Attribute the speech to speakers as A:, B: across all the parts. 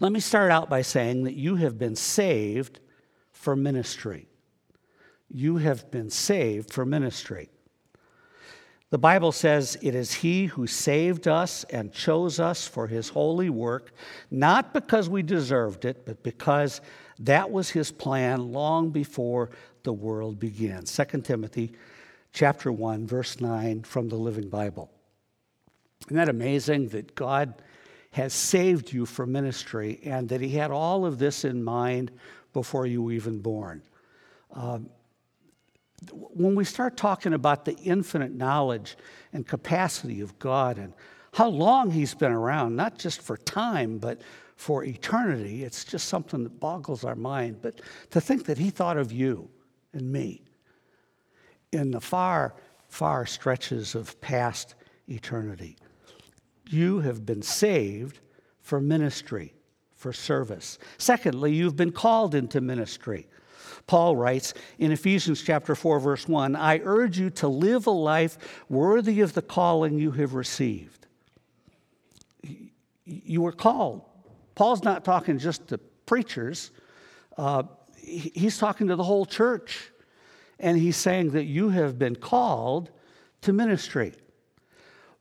A: Let me start out by saying that you have been saved for ministry. You have been saved for ministry. The Bible says it is He who saved us and chose us for His holy work, not because we deserved it, but because that was His plan long before the world began. 2 Timothy chapter 1, verse 9 from the Living Bible. Isn't that amazing that God has saved you for ministry and that He had all of this in mind before you were even born? Um, when we start talking about the infinite knowledge and capacity of God and how long He's been around, not just for time, but for eternity, it's just something that boggles our mind. But to think that He thought of you and me in the far, far stretches of past eternity. You have been saved for ministry, for service. Secondly, you've been called into ministry. Paul writes in Ephesians chapter 4 verse 1, I urge you to live a life worthy of the calling you have received. You were called. Paul's not talking just to preachers. Uh, he's talking to the whole church. And he's saying that you have been called to ministry.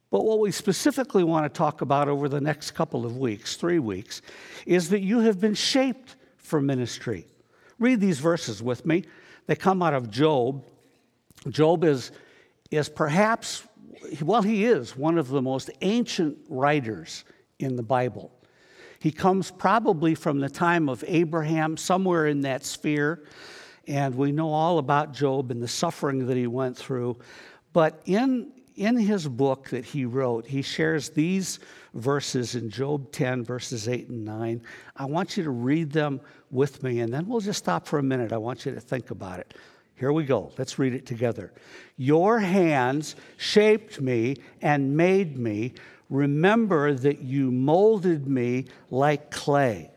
A: But what we specifically want to talk about over the next couple of weeks, three weeks, is that you have been shaped for ministry. Read these verses with me. They come out of Job. Job is, is perhaps, well, he is one of the most ancient writers in the Bible. He comes probably from the time of Abraham, somewhere in that sphere. And we know all about Job and the suffering that he went through. But in, in his book that he wrote, he shares these verses in Job 10, verses 8 and 9. I want you to read them with me, and then we'll just stop for a minute. I want you to think about it. Here we go. Let's read it together. Your hands shaped me and made me. Remember that you molded me like clay.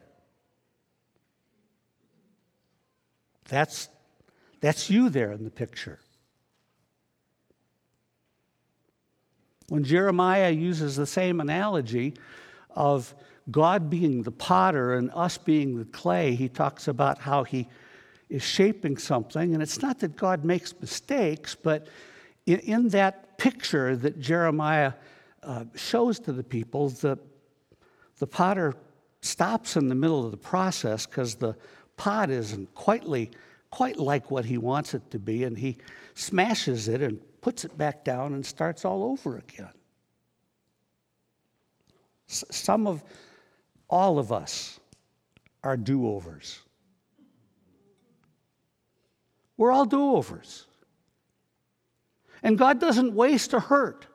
A: That's, that's you there in the picture. When Jeremiah uses the same analogy of God being the potter and us being the clay, he talks about how he is shaping something. And it's not that God makes mistakes, but in, in that picture that Jeremiah uh, shows to the people, the, the potter stops in the middle of the process because the pot isn't quite, quite like what he wants it to be, and he smashes it and puts it back down and starts all over again. Some of, all of us are do overs. We're all do overs. And God doesn't waste or hurt.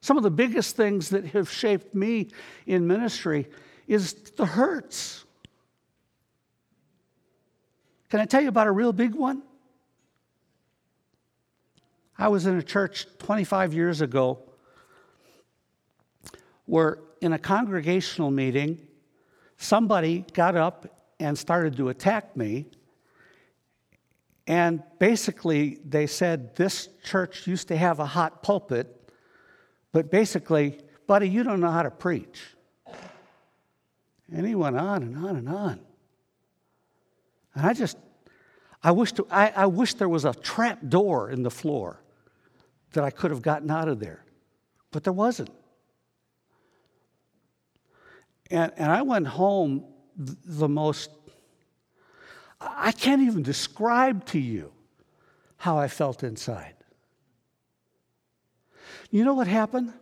A: Some of the biggest things that have shaped me in ministry is the hurts. Can I tell you about a real big one? I was in a church 25 years ago where, in a congregational meeting, somebody got up and started to attack me. And basically, they said, This church used to have a hot pulpit, but basically, buddy, you don't know how to preach. And he went on and on and on. And I just, I wish, to, I, I wish there was a trap door in the floor that I could have gotten out of there. But there wasn't. And, and I went home the most, I can't even describe to you how I felt inside. You know what happened?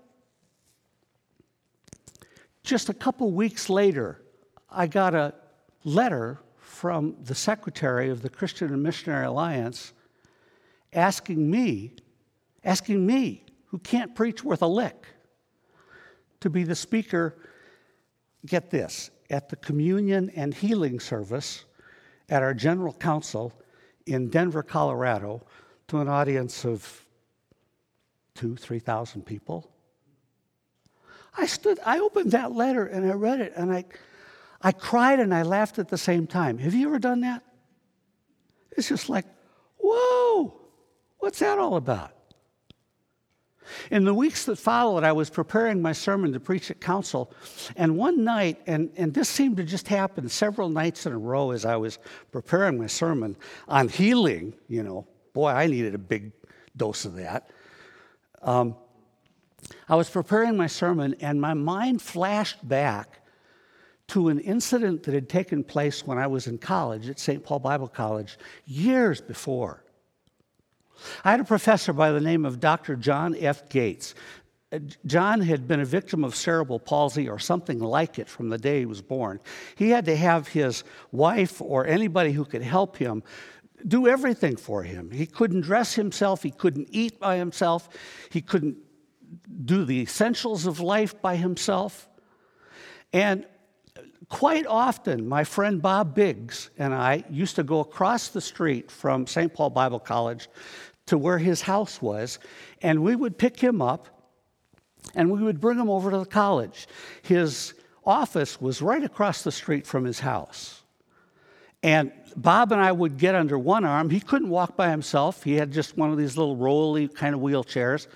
A: Just a couple weeks later, I got a letter from the secretary of the Christian and Missionary Alliance asking me asking me, who can't preach worth a lick, to be the speaker, get this, at the communion and healing service at our general council in Denver, Colorado, to an audience of two, 3,000 people. I stood, I opened that letter and I read it and I, I cried and I laughed at the same time. Have you ever done that? It's just like, whoa, what's that all about? In the weeks that followed, I was preparing my sermon to preach at council, and one night, and, and this seemed to just happen several nights in a row as I was preparing my sermon on healing, you know, boy, I needed a big dose of that. Um, I was preparing my sermon, and my mind flashed back to an incident that had taken place when I was in college at St. Paul Bible College years before. I had a professor by the name of Dr. John F. Gates. Uh, John had been a victim of cerebral palsy or something like it from the day he was born. He had to have his wife or anybody who could help him do everything for him. He couldn't dress himself, he couldn't eat by himself, he couldn't do the essentials of life by himself. And quite often, my friend Bob Biggs and I used to go across the street from St. Paul Bible College to where his house was, and we would pick him up and we would bring him over to the college. His office was right across the street from his house. And Bob and I would get under one arm. He couldn't walk by himself, he had just one of these little rolly kind of wheelchairs.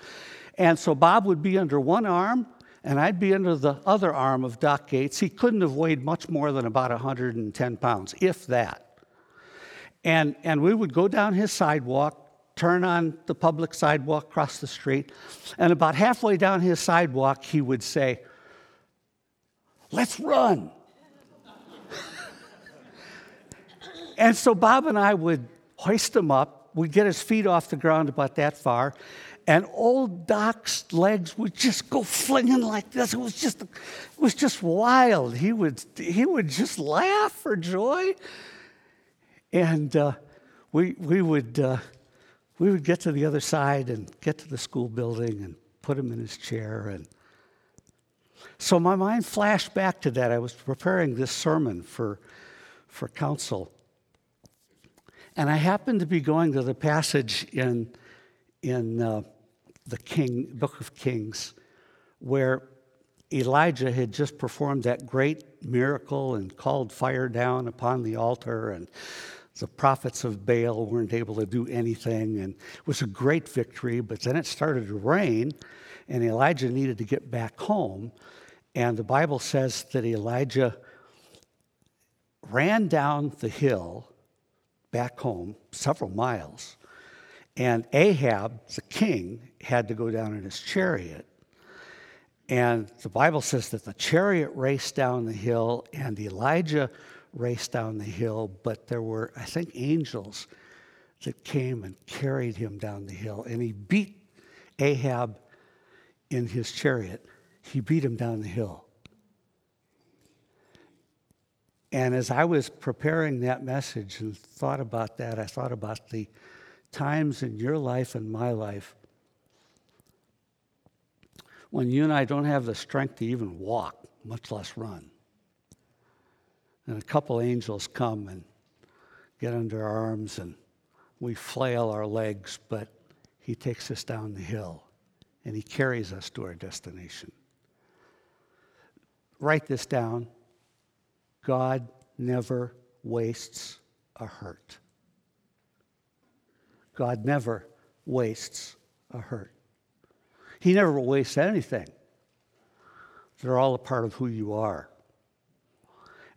A: And so Bob would be under one arm, and I'd be under the other arm of Doc Gates. He couldn't have weighed much more than about 110 pounds, if that. And, and we would go down his sidewalk, turn on the public sidewalk across the street, and about halfway down his sidewalk, he would say, Let's run. and so Bob and I would hoist him up. We'd get his feet off the ground about that far. And old Doc's legs would just go flinging like this. It was just, it was just wild. He would, he would just laugh for joy. And uh, we, we would, uh, we would get to the other side and get to the school building and put him in his chair. And so my mind flashed back to that. I was preparing this sermon for, for council. And I happened to be going to the passage in, in uh, the King, book of Kings where Elijah had just performed that great miracle and called fire down upon the altar and the prophets of Baal weren't able to do anything, and it was a great victory. But then it started to rain, and Elijah needed to get back home. And the Bible says that Elijah ran down the hill back home several miles, and Ahab, the king, had to go down in his chariot. And the Bible says that the chariot raced down the hill, and Elijah race down the hill, but there were, I think, angels that came and carried him down the hill. And he beat Ahab in his chariot, he beat him down the hill. And as I was preparing that message and thought about that, I thought about the times in your life and my life when you and I don't have the strength to even walk, much less run. And a couple angels come and get under our arms, and we flail our legs, but he takes us down the hill and he carries us to our destination. Write this down God never wastes a hurt. God never wastes a hurt. He never wastes anything. They're all a part of who you are.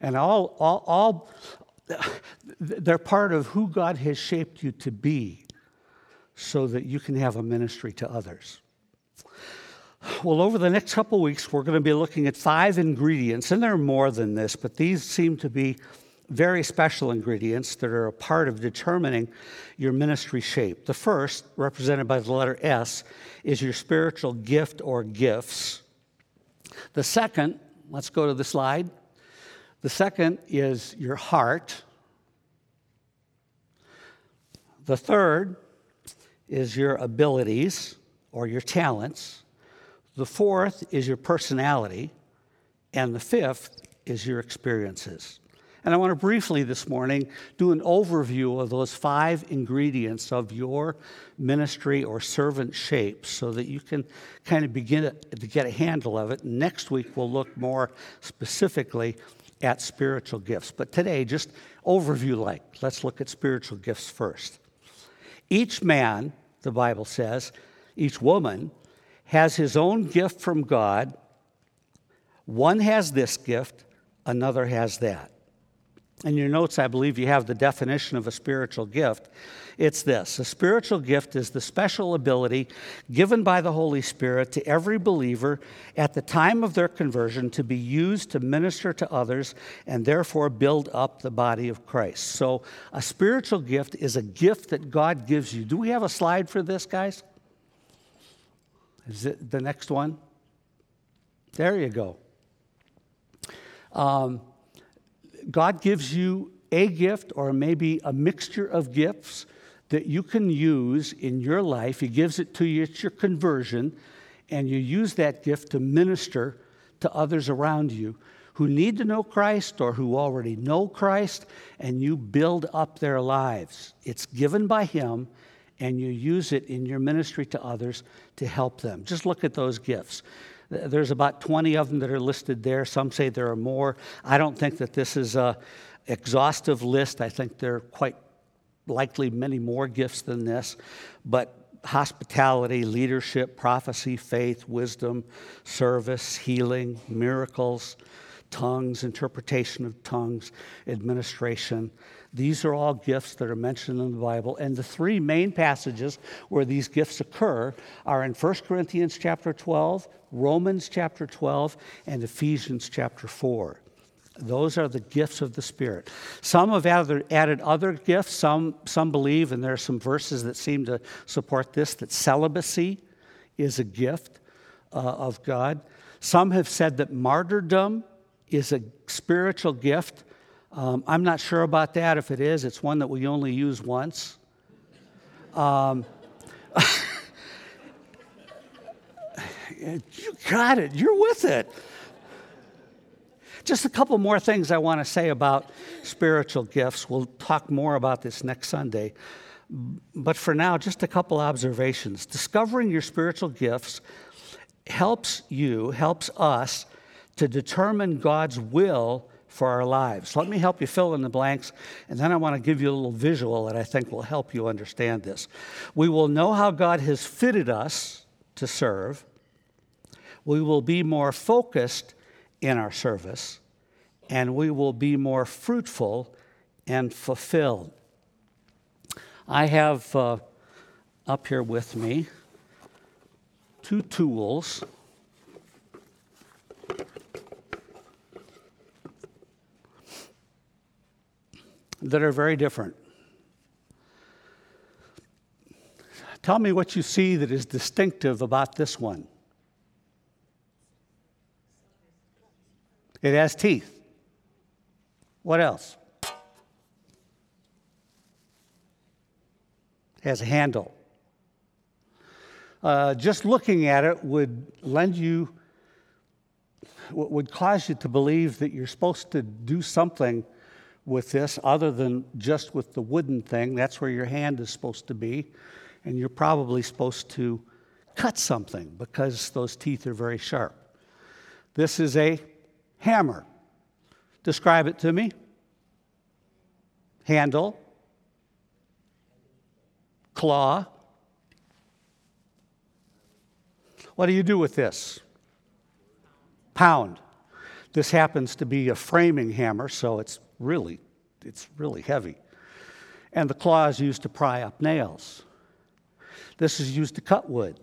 A: And all, all, all, they're part of who God has shaped you to be so that you can have a ministry to others. Well, over the next couple weeks, we're going to be looking at five ingredients, and there are more than this, but these seem to be very special ingredients that are a part of determining your ministry shape. The first, represented by the letter S, is your spiritual gift or gifts. The second, let's go to the slide, the second is your heart. The third is your abilities or your talents. The fourth is your personality. And the fifth is your experiences. And I want to briefly this morning do an overview of those five ingredients of your ministry or servant shape so that you can kind of begin to get a handle of it. Next week, we'll look more specifically at spiritual gifts. But today, just overview like, let's look at spiritual gifts first. Each man, the Bible says, each woman has his own gift from God. One has this gift, another has that. In your notes, I believe you have the definition of a spiritual gift. It's this a spiritual gift is the special ability given by the Holy Spirit to every believer at the time of their conversion to be used to minister to others and therefore build up the body of Christ. So, a spiritual gift is a gift that God gives you. Do we have a slide for this, guys? Is it the next one? There you go. Um, God gives you a gift or maybe a mixture of gifts that you can use in your life. He gives it to you at your conversion, and you use that gift to minister to others around you who need to know Christ or who already know Christ, and you build up their lives. It's given by Him, and you use it in your ministry to others to help them. Just look at those gifts. There's about 20 of them that are listed there. Some say there are more. I don't think that this is a exhaustive list. I think they're quite likely many more gifts than this. But hospitality, leadership, prophecy, faith, wisdom, service, healing, miracles, tongues, interpretation of tongues, administration. These are all gifts that are mentioned in the Bible. And the three main passages where these gifts occur are in 1 Corinthians chapter 12, Romans chapter 12, and Ephesians chapter 4. Those are the gifts of the Spirit. Some have added other gifts. Some, some believe, and there are some verses that seem to support this, that celibacy is a gift uh, of God. Some have said that martyrdom is a spiritual gift. Um, I'm not sure about that. If it is, it's one that we only use once. Um, you got it. You're with it. Just a couple more things I want to say about spiritual gifts. We'll talk more about this next Sunday. But for now, just a couple observations. Discovering your spiritual gifts helps you, helps us to determine God's will for our lives. Let me help you fill in the blanks, and then I want to give you a little visual that I think will help you understand this. We will know how God has fitted us to serve. We will be more focused in our service, and we will be more fruitful and fulfilled. I have uh, up here with me two tools that are very different. Tell me what you see that is distinctive about this one. It has teeth. What else? It has a handle. Uh, just looking at it would lend you, would cause you to believe that you're supposed to do something with this other than just with the wooden thing. That's where your hand is supposed to be. And you're probably supposed to cut something because those teeth are very sharp. This is a hammer. Describe it to me. Handle, claw. What do you do with this? Pound. This happens to be a framing hammer, so it's really, it's really heavy. And the claw is used to pry up nails. This is used to cut wood.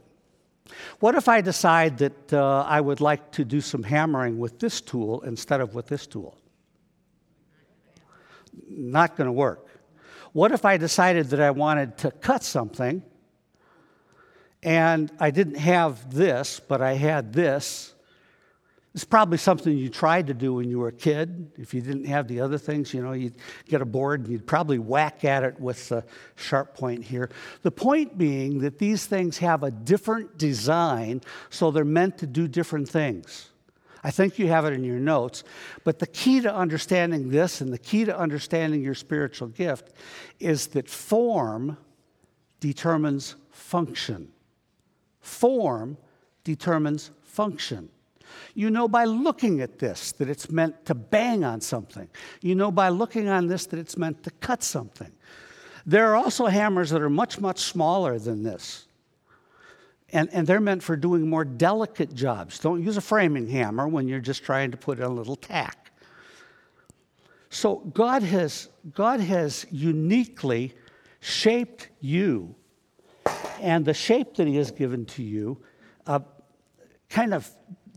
A: What if I decide that uh, I would like to do some hammering with this tool instead of with this tool? Not going to work. What if I decided that I wanted to cut something and I didn't have this, but I had this? It's probably something you tried to do when you were a kid. If you didn't have the other things, you know, you'd get a board and you'd probably whack at it with a sharp point here. The point being that these things have a different design, so they're meant to do different things. I think you have it in your notes. But the key to understanding this and the key to understanding your spiritual gift is that form determines function. Form determines function. You know by looking at this that it's meant to bang on something. You know by looking on this that it's meant to cut something. There are also hammers that are much, much smaller than this. And, and they're meant for doing more delicate jobs. Don't use a framing hammer when you're just trying to put in a little tack. So God has, God has uniquely shaped you, and the shape that He has given to you uh, kind of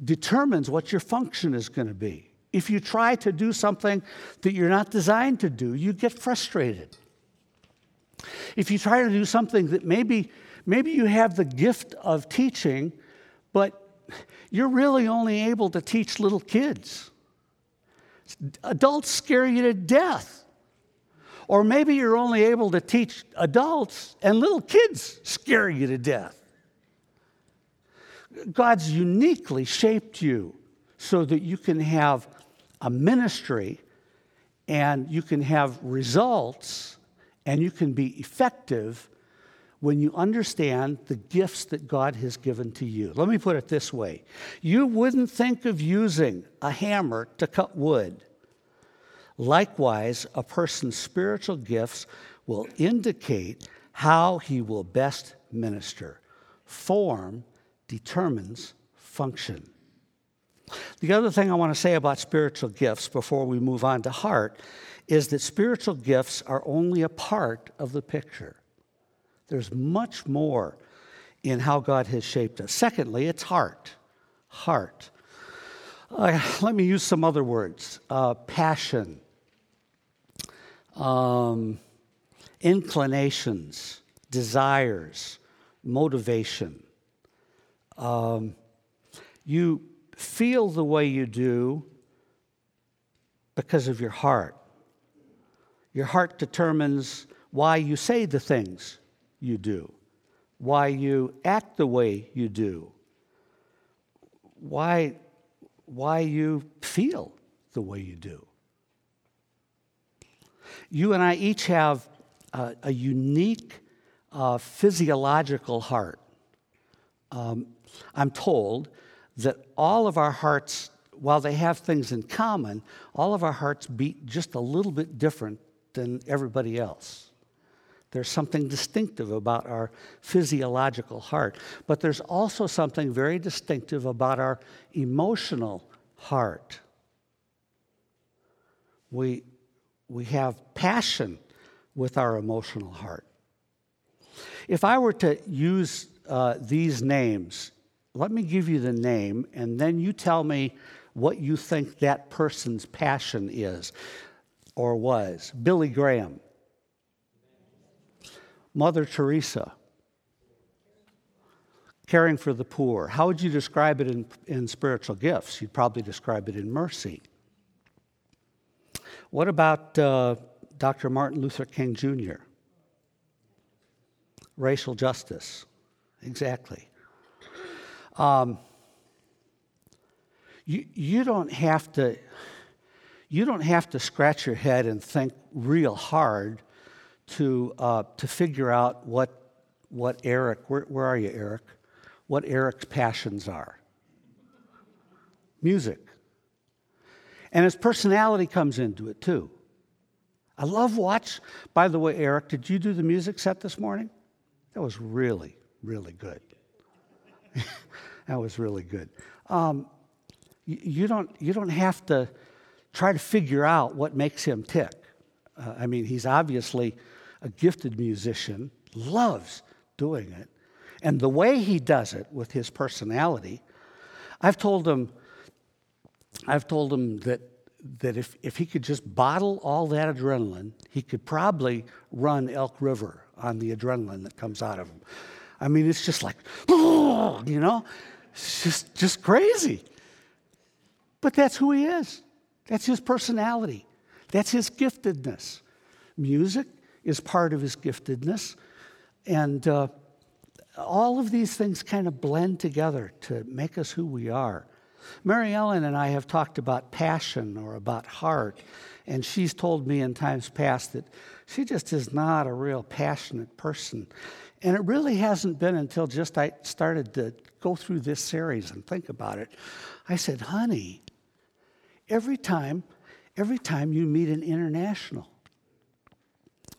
A: determines what your function is going to be. If you try to do something that you're not designed to do, you get frustrated. If you try to do something that maybe, maybe you have the gift of teaching, but you're really only able to teach little kids. Adults scare you to death. Or maybe you're only able to teach adults and little kids scare you to death. God's uniquely shaped you so that you can have a ministry and you can have results and you can be effective when you understand the gifts that God has given to you. Let me put it this way you wouldn't think of using a hammer to cut wood. Likewise, a person's spiritual gifts will indicate how he will best minister. Form determines function. The other thing I want to say about spiritual gifts before we move on to heart is that spiritual gifts are only a part of the picture. There's much more in how God has shaped us. Secondly, it's heart. Heart. Uh, let me use some other words uh, passion, um, inclinations, desires, motivation. Um, you feel the way you do because of your heart. Your heart determines why you say the things you do, why you act the way you do, why, why you feel the way you do. You and I each have a, a unique uh, physiological heart. Um, I'm told that all of our hearts, while they have things in common, all of our hearts beat just a little bit different than everybody else. There's something distinctive about our physiological heart, but there's also something very distinctive about our emotional heart. We, we have passion with our emotional heart. If I were to use uh, these names, let me give you the name, and then you tell me what you think that person's passion is or was. Billy Graham, Mother Teresa, caring for the poor. How would you describe it in, in spiritual gifts? You'd probably describe it in mercy. What about uh, Dr. Martin Luther King Jr.? Racial justice. Exactly. Um, you, you don't have to you don't have to scratch your head and think real hard to, uh, to figure out what, what Eric, where, where are you, Eric? What Eric's passions are. Music. And his personality comes into it too. I love watch. By the way, Eric, did you do the music set this morning? That was really, really good. that was really good. Um, you, don't, you don't have to try to figure out what makes him tick. Uh, I mean, he's obviously a gifted musician, loves doing it. And the way he does it with his personality, I've told him, I've told him that, that if, if he could just bottle all that adrenaline, he could probably run Elk River on the adrenaline that comes out of him. I mean, it's just like, you know, it's just, just crazy. But that's who he is. That's his personality, that's his giftedness. Music is part of his giftedness. And uh, all of these things kind of blend together to make us who we are. Mary Ellen and I have talked about passion or about heart, and she's told me in times past that she just is not a real passionate person. And it really hasn't been until just I started to go through this series and think about it. I said, honey, every time, every time you meet an international,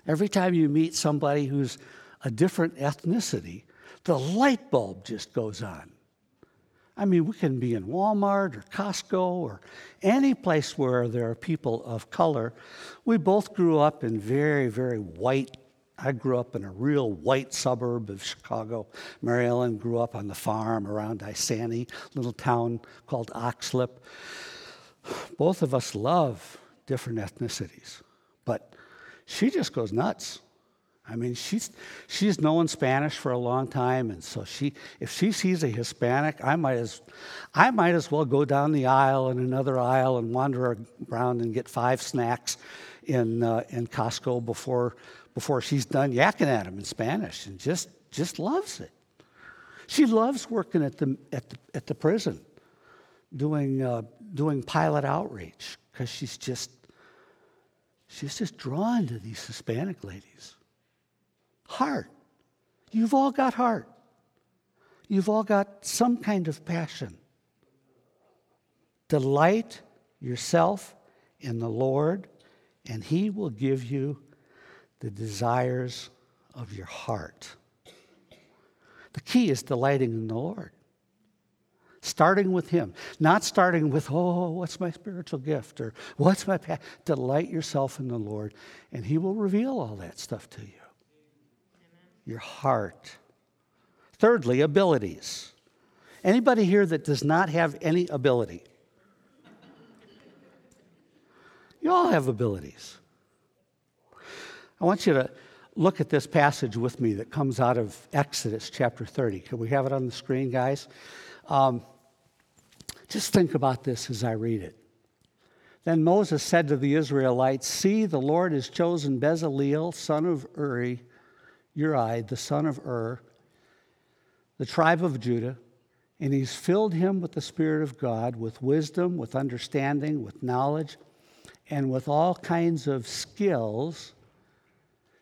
A: every time you meet somebody who's a different ethnicity, the light bulb just goes on. I mean, we can be in Walmart or Costco or any place where there are people of color. We both grew up in very, very white. I grew up in a real white suburb of Chicago. Mary Ellen grew up on the farm around Isanti, little town called Oxlip. Both of us love different ethnicities, but she just goes nuts. I mean, she's, she's known Spanish for a long time, and so she, if she sees a Hispanic, I might, as, I might as well go down the aisle and another aisle and wander around and get five snacks in, uh, in Costco before, before she's done yakking at him in Spanish and just, just loves it. She loves working at the, at the, at the prison, doing, uh, doing pilot outreach, because she's just, she's just drawn to these Hispanic ladies. Heart. You've all got heart. You've all got some kind of passion. Delight yourself in the Lord, and He will give you the desires of your heart. The key is delighting in the Lord. Starting with Him, not starting with, oh, what's my spiritual gift or what's my path. Delight yourself in the Lord, and He will reveal all that stuff to you your heart. Thirdly, abilities. Anybody here that does not have any ability? You all have abilities. I want you to look at this passage with me that comes out of Exodus chapter 30. Can we have it on the screen, guys? Um, just think about this as I read it. Then Moses said to the Israelites, See, the Lord has chosen Bezaleel, son of Uri, Uri, the son of Ur, the tribe of Judah, and he's filled him with the Spirit of God, with wisdom, with understanding, with knowledge, and with all kinds of skills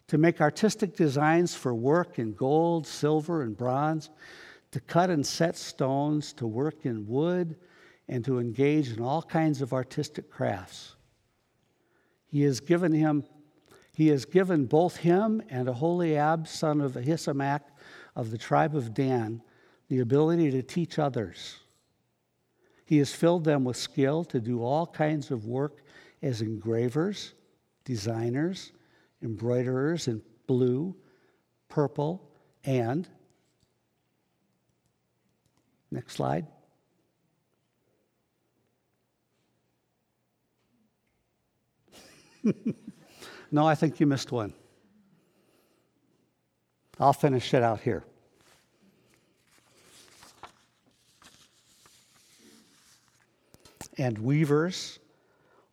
A: to make artistic designs for work in gold, silver, and bronze, to cut and set stones, to work in wood, and to engage in all kinds of artistic crafts. He has given him he has given both him and Aholiab, son of Ahisamach of the tribe of Dan, the ability to teach others. He has filled them with skill to do all kinds of work as engravers, designers, embroiderers in blue, purple, and next slide. No, I think you missed one. I'll finish it out here. And weavers,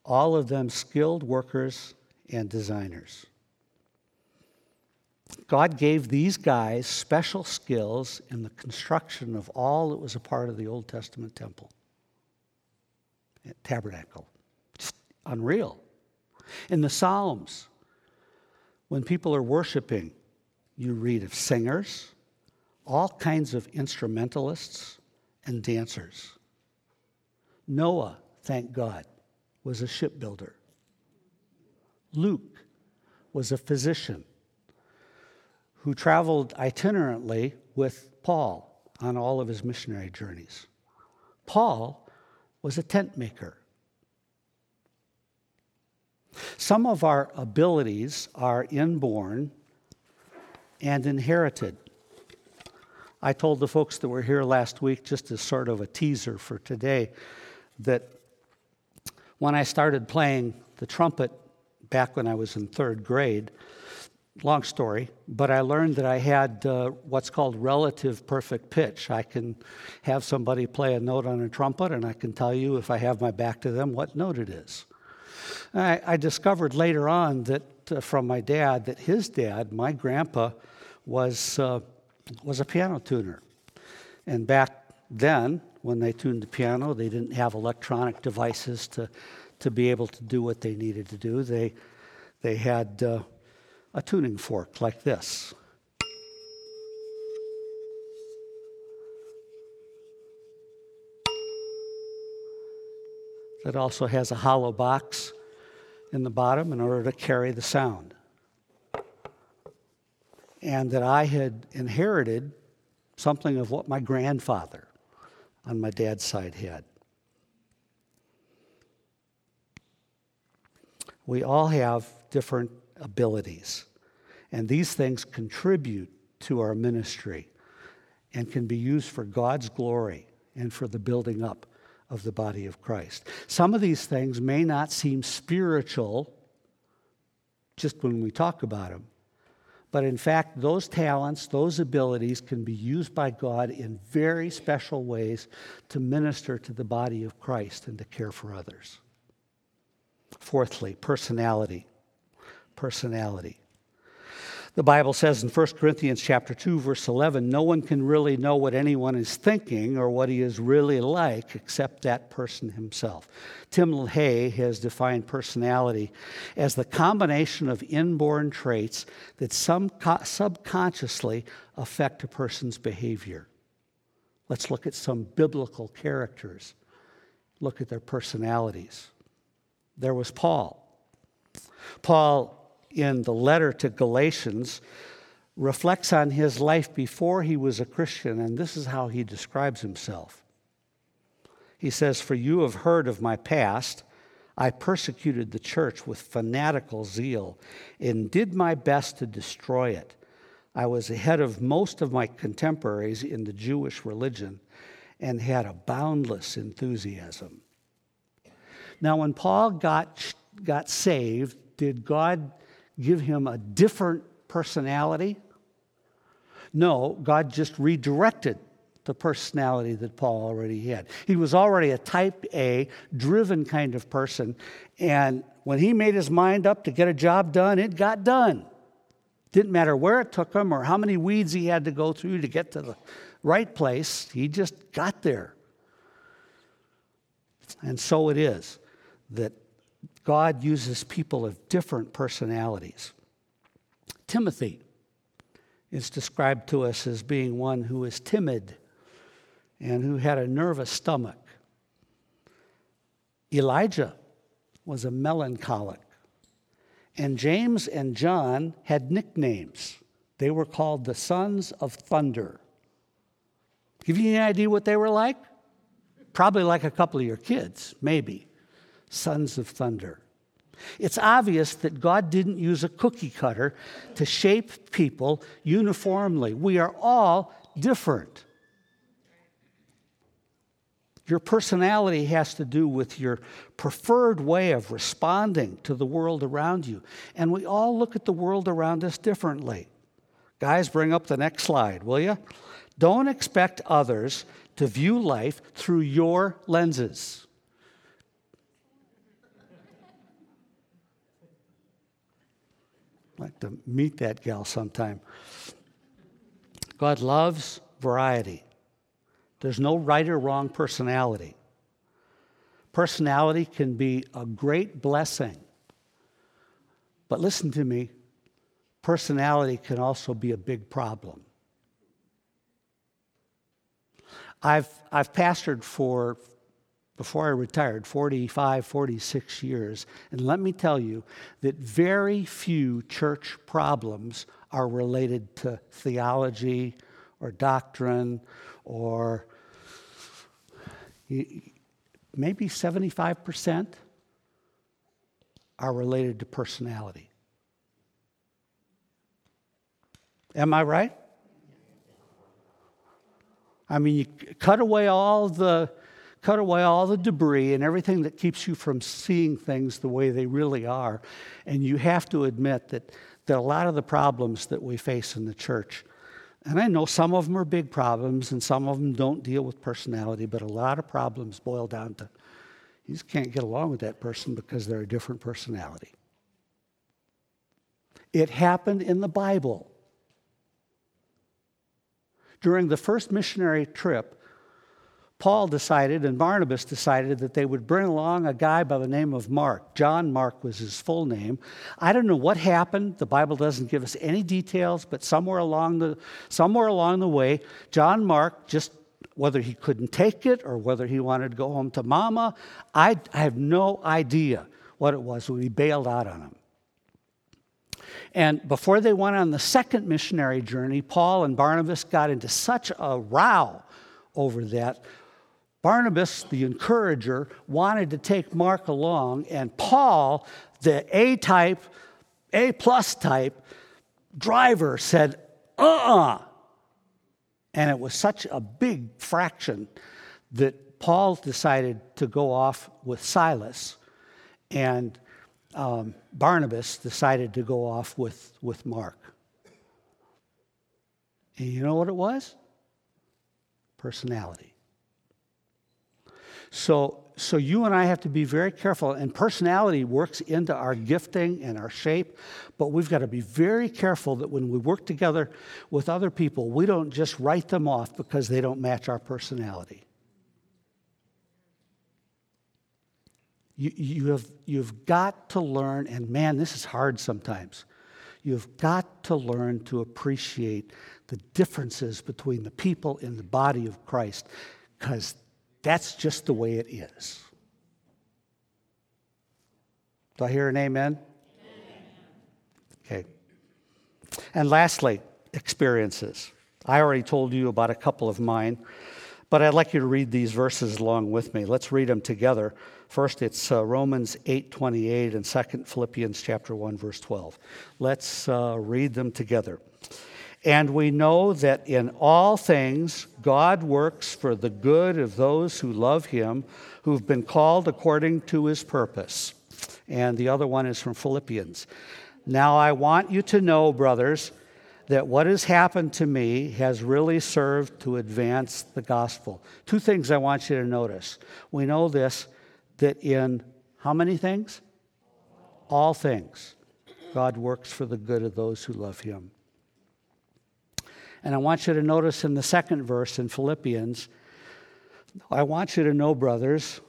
A: all of them skilled workers and designers. God gave these guys special skills in the construction of all that was a part of the Old Testament temple, tabernacle. Just unreal. In the Psalms, when people are worshiping, you read of singers, all kinds of instrumentalists, and dancers. Noah, thank God, was a shipbuilder. Luke was a physician who traveled itinerantly with Paul on all of his missionary journeys. Paul was a tent maker. Some of our abilities are inborn and inherited. I told the folks that were here last week, just as sort of a teaser for today, that when I started playing the trumpet back when I was in third grade, long story, but I learned that I had uh, what's called relative perfect pitch. I can have somebody play a note on a trumpet, and I can tell you if I have my back to them what note it is. I, I discovered later on that uh, from my dad that his dad, my grandpa, was, uh, was a piano tuner. And back then, when they tuned the piano, they didn't have electronic devices to, to be able to do what they needed to do. They, they had uh, a tuning fork like this. That also has a hollow box in the bottom in order to carry the sound. And that I had inherited something of what my grandfather on my dad's side had. We all have different abilities, and these things contribute to our ministry and can be used for God's glory and for the building up of the body of Christ. Some of these things may not seem spiritual just when we talk about them, but in fact, those talents, those abilities can be used by God in very special ways to minister to the body of Christ and to care for others. Fourthly, personality. Personality. The Bible says in 1 Corinthians chapter 2 verse 11, no one can really know what anyone is thinking or what he is really like except that person himself. Tim LaHaye has defined personality as the combination of inborn traits that some subconsciously affect a person's behavior. Let's look at some biblical characters. Look at their personalities. There was Paul. Paul in the letter to Galatians reflects on his life before he was a Christian, and this is how he describes himself. He says, For you have heard of my past. I persecuted the church with fanatical zeal and did my best to destroy it. I was ahead of most of my contemporaries in the Jewish religion and had a boundless enthusiasm. Now, when Paul got, got saved, did God give him a different personality? No, God just redirected the personality that Paul already had. He was already a type A, driven kind of person, and when he made his mind up to get a job done, it got done. Didn't matter where it took him or how many weeds he had to go through to get to the right place, he just got there. And so it is that God uses people of different personalities. Timothy is described to us as being one who is timid and who had a nervous stomach. Elijah was a melancholic. And James and John had nicknames. They were called the sons of thunder. Give you any idea what they were like? Probably like a couple of your kids, maybe sons of thunder. It's obvious that God didn't use a cookie cutter to shape people uniformly. We are all different. Your personality has to do with your preferred way of responding to the world around you. And we all look at the world around us differently. Guys, bring up the next slide, will you? Don't expect others to view life through your lenses. Like to meet that gal sometime. God loves variety. There's no right or wrong personality. Personality can be a great blessing. But listen to me personality can also be a big problem. I've, I've pastored for before I retired, 45, 46 years. And let me tell you that very few church problems are related to theology or doctrine or maybe 75% are related to personality. Am I right? I mean, you cut away all the cut away all the debris and everything that keeps you from seeing things the way they really are. And you have to admit that, that a lot of the problems that we face in the church, and I know some of them are big problems and some of them don't deal with personality, but a lot of problems boil down to you just can't get along with that person because they're a different personality. It happened in the Bible. During the first missionary trip, Paul decided and Barnabas decided that they would bring along a guy by the name of Mark. John Mark was his full name. I don't know what happened. The Bible doesn't give us any details, but somewhere along the, somewhere along the way, John Mark just whether he couldn't take it or whether he wanted to go home to mama, I, I have no idea what it was We bailed out on him. And before they went on the second missionary journey, Paul and Barnabas got into such a row over that. Barnabas, the encourager, wanted to take Mark along, and Paul, the A type, A plus type driver, said, uh uh-uh. uh And it was such a big fraction that Paul decided to go off with Silas, and um, Barnabas decided to go off with, with Mark. And you know what it was? Personality. So, so you and I have to be very careful, and personality works into our gifting and our shape, but we've got to be very careful that when we work together with other people, we don't just write them off because they don't match our personality. You, you have, you've got to learn, and man, this is hard sometimes. You've got to learn to appreciate the differences between the people in the body of Christ, because that's just the way it is. Do I hear an amen? amen? Okay. And lastly, experiences. I already told you about a couple of mine, but I'd like you to read these verses along with me. Let's read them together. First, it's uh, Romans 8:28 and second Philippians chapter 1 verse 12. Let's uh, read them together. And we know that in all things God works for the good of those who love him, who've been called according to his purpose. And the other one is from Philippians. Now I want you to know, brothers, that what has happened to me has really served to advance the gospel. Two things I want you to notice. We know this that in how many things? All things. God works for the good of those who love him. And I want you to notice in the second verse in Philippians, I want you to know, brothers,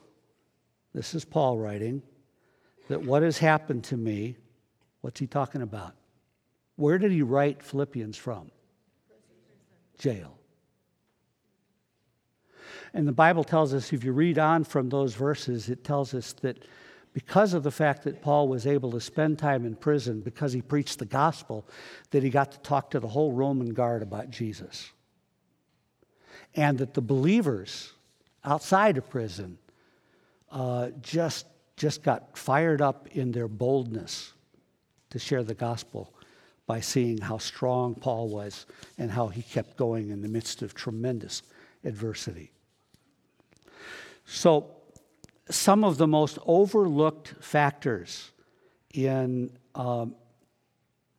A: this is Paul writing, that what has happened to me, what's he talking about? Where did he write Philippians from? Jail. And the Bible tells us, if you read on from those verses, it tells us that because of the fact that Paul was able to spend time in prison because he preached the gospel, that he got to talk to the whole Roman guard about Jesus. And that the believers outside of prison uh, just, just got fired up in their boldness to share the gospel by seeing how strong Paul was and how he kept going in the midst of tremendous adversity. So, some of the most overlooked factors in um,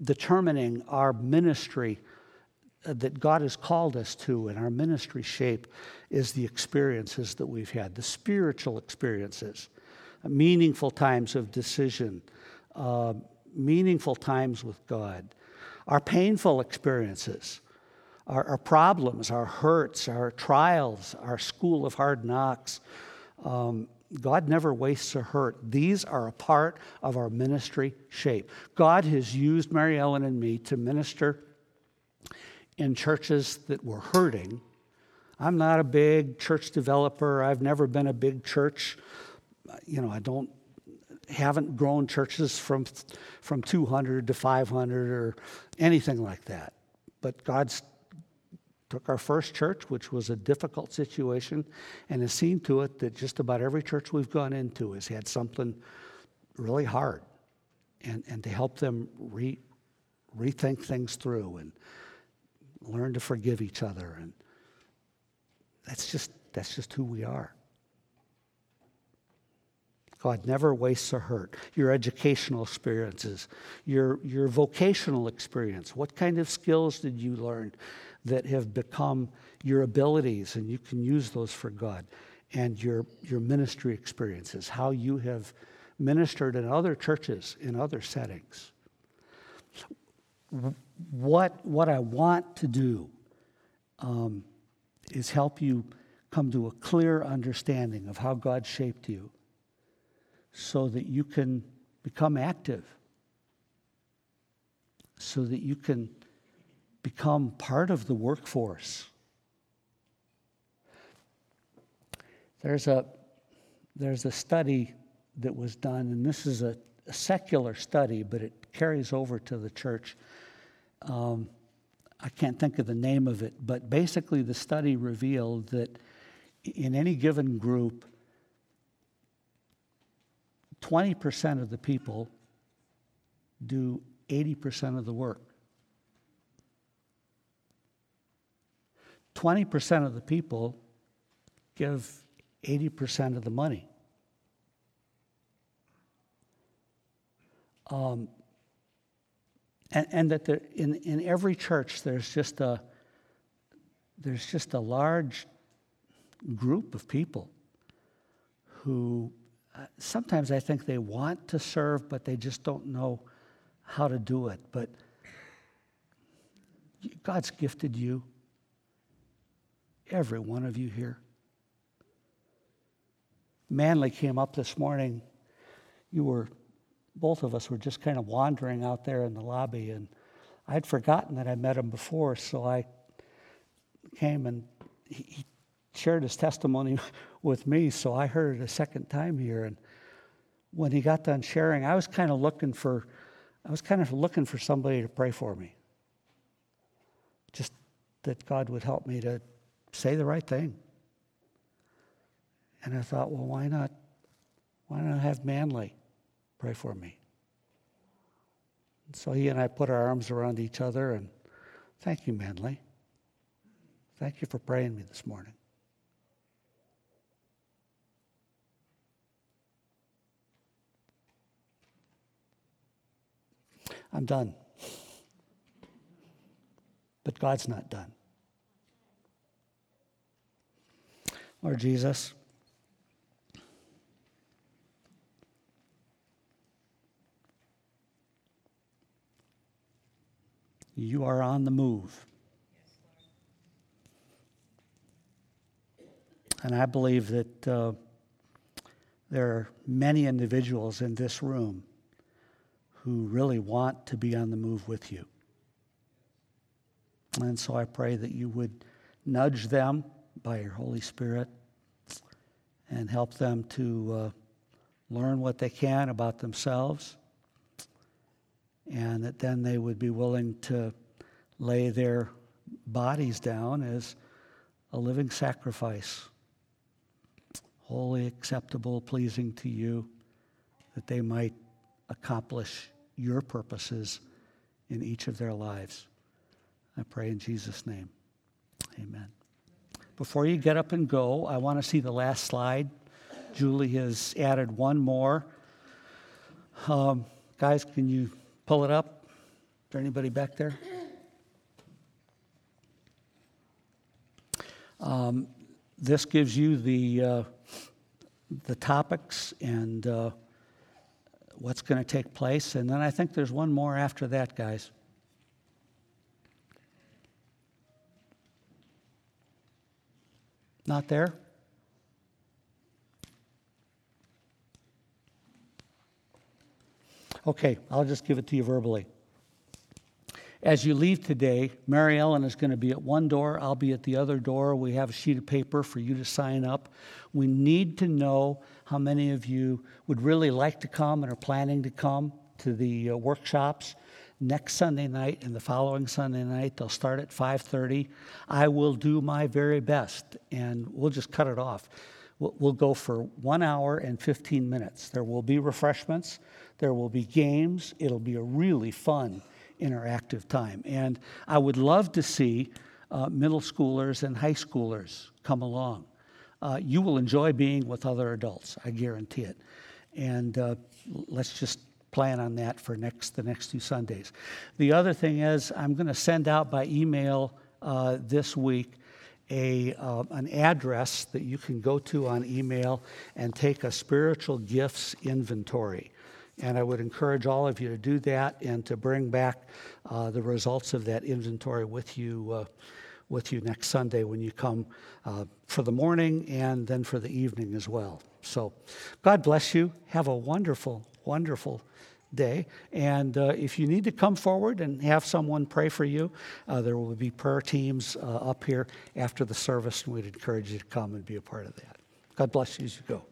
A: determining our ministry uh, that God has called us to and our ministry shape is the experiences that we've had, the spiritual experiences, meaningful times of decision, uh, meaningful times with God, our painful experiences, our, our problems, our hurts, our trials, our school of hard knocks. Um, God never wastes a hurt. These are a part of our ministry shape. God has used Mary Ellen and me to minister in churches that were hurting. I'm not a big church developer. I've never been a big church. You know, I don't haven't grown churches from from 200 to 500 or anything like that. But God's took our first church, which was a difficult situation, and has seen to it that just about every church we've gone into has had something really hard, and, and to help them re, rethink things through and learn to forgive each other. And that's just, that's just who we are. God never wastes a hurt. Your educational experiences, your, your vocational experience. What kind of skills did you learn? That have become your abilities, and you can use those for God, and your, your ministry experiences, how you have ministered in other churches, in other settings. What, what I want to do um, is help you come to a clear understanding of how God shaped you so that you can become active, so that you can become part of the workforce. There's a, there's a study that was done, and this is a, a secular study, but it carries over to the church. Um, I can't think of the name of it, but basically the study revealed that in any given group, 20% of the people do 80% of the work. 20% of the people give 80% of the money. Um, and, and that there, in, in every church there's just a there's just a large group of people who uh, sometimes I think they want to serve, but they just don't know how to do it. But God's gifted you, every one of you here. Manley came up this morning. You were both of us were just kind of wandering out there in the lobby, and I'd forgotten that I met him before, so I came and he, shared his testimony with me, so I heard it a second time here. And when he got done sharing, I was kind of looking for, I was kind of looking for somebody to pray for me. Just that God would help me to say the right thing. And I thought, well, why not? Why not have Manley? Pray for me. And so he and I put our arms around each other and thank you, Manley. Thank you for praying me this morning. I'm done. But God's not done. Lord Jesus, You are on the move. And I believe that uh, there are many individuals in this room who really want to be on the move with you. And so I pray that you would nudge them by your Holy Spirit and help them to uh, learn what they can about themselves and that then they would be willing to lay their bodies down as a living sacrifice, wholly acceptable, pleasing to you, that they might accomplish your purposes in each of their lives. I pray in Jesus' name. Amen. Before you get up and go, I want to see the last slide. Julie has added one more. Um, guys, can you pull it up? Is there anybody back there? Um, this gives you the, uh, the topics and uh, what's going to take place. And then I think there's one more after that, guys. Not there? Okay, I'll just give it to you verbally. As you leave today, Mary Ellen is going to be at one door, I'll be at the other door. We have a sheet of paper for you to sign up. We need to know how many of you would really like to come and are planning to come to the uh, workshops next Sunday night and the following Sunday night. They'll start at 5:30. I will do my very best and we'll just cut it off. We'll go for 1 hour and 15 minutes. There will be refreshments. There will be games. It'll be a really fun, interactive time. And I would love to see uh, middle schoolers and high schoolers come along. Uh, you will enjoy being with other adults, I guarantee it. And uh, let's just plan on that for next the next two Sundays. The other thing is, I'm going to send out by email uh, this week a, uh, an address that you can go to on email and take a spiritual gifts inventory. And I would encourage all of you to do that and to bring back uh, the results of that inventory with you, uh, with you next Sunday when you come uh, for the morning and then for the evening as well. So, God bless you. Have a wonderful, wonderful day. And uh, if you need to come forward and have someone pray for you, uh, there will be prayer teams uh, up here after the service, and we'd encourage you to come and be a part of that. God bless you as you go.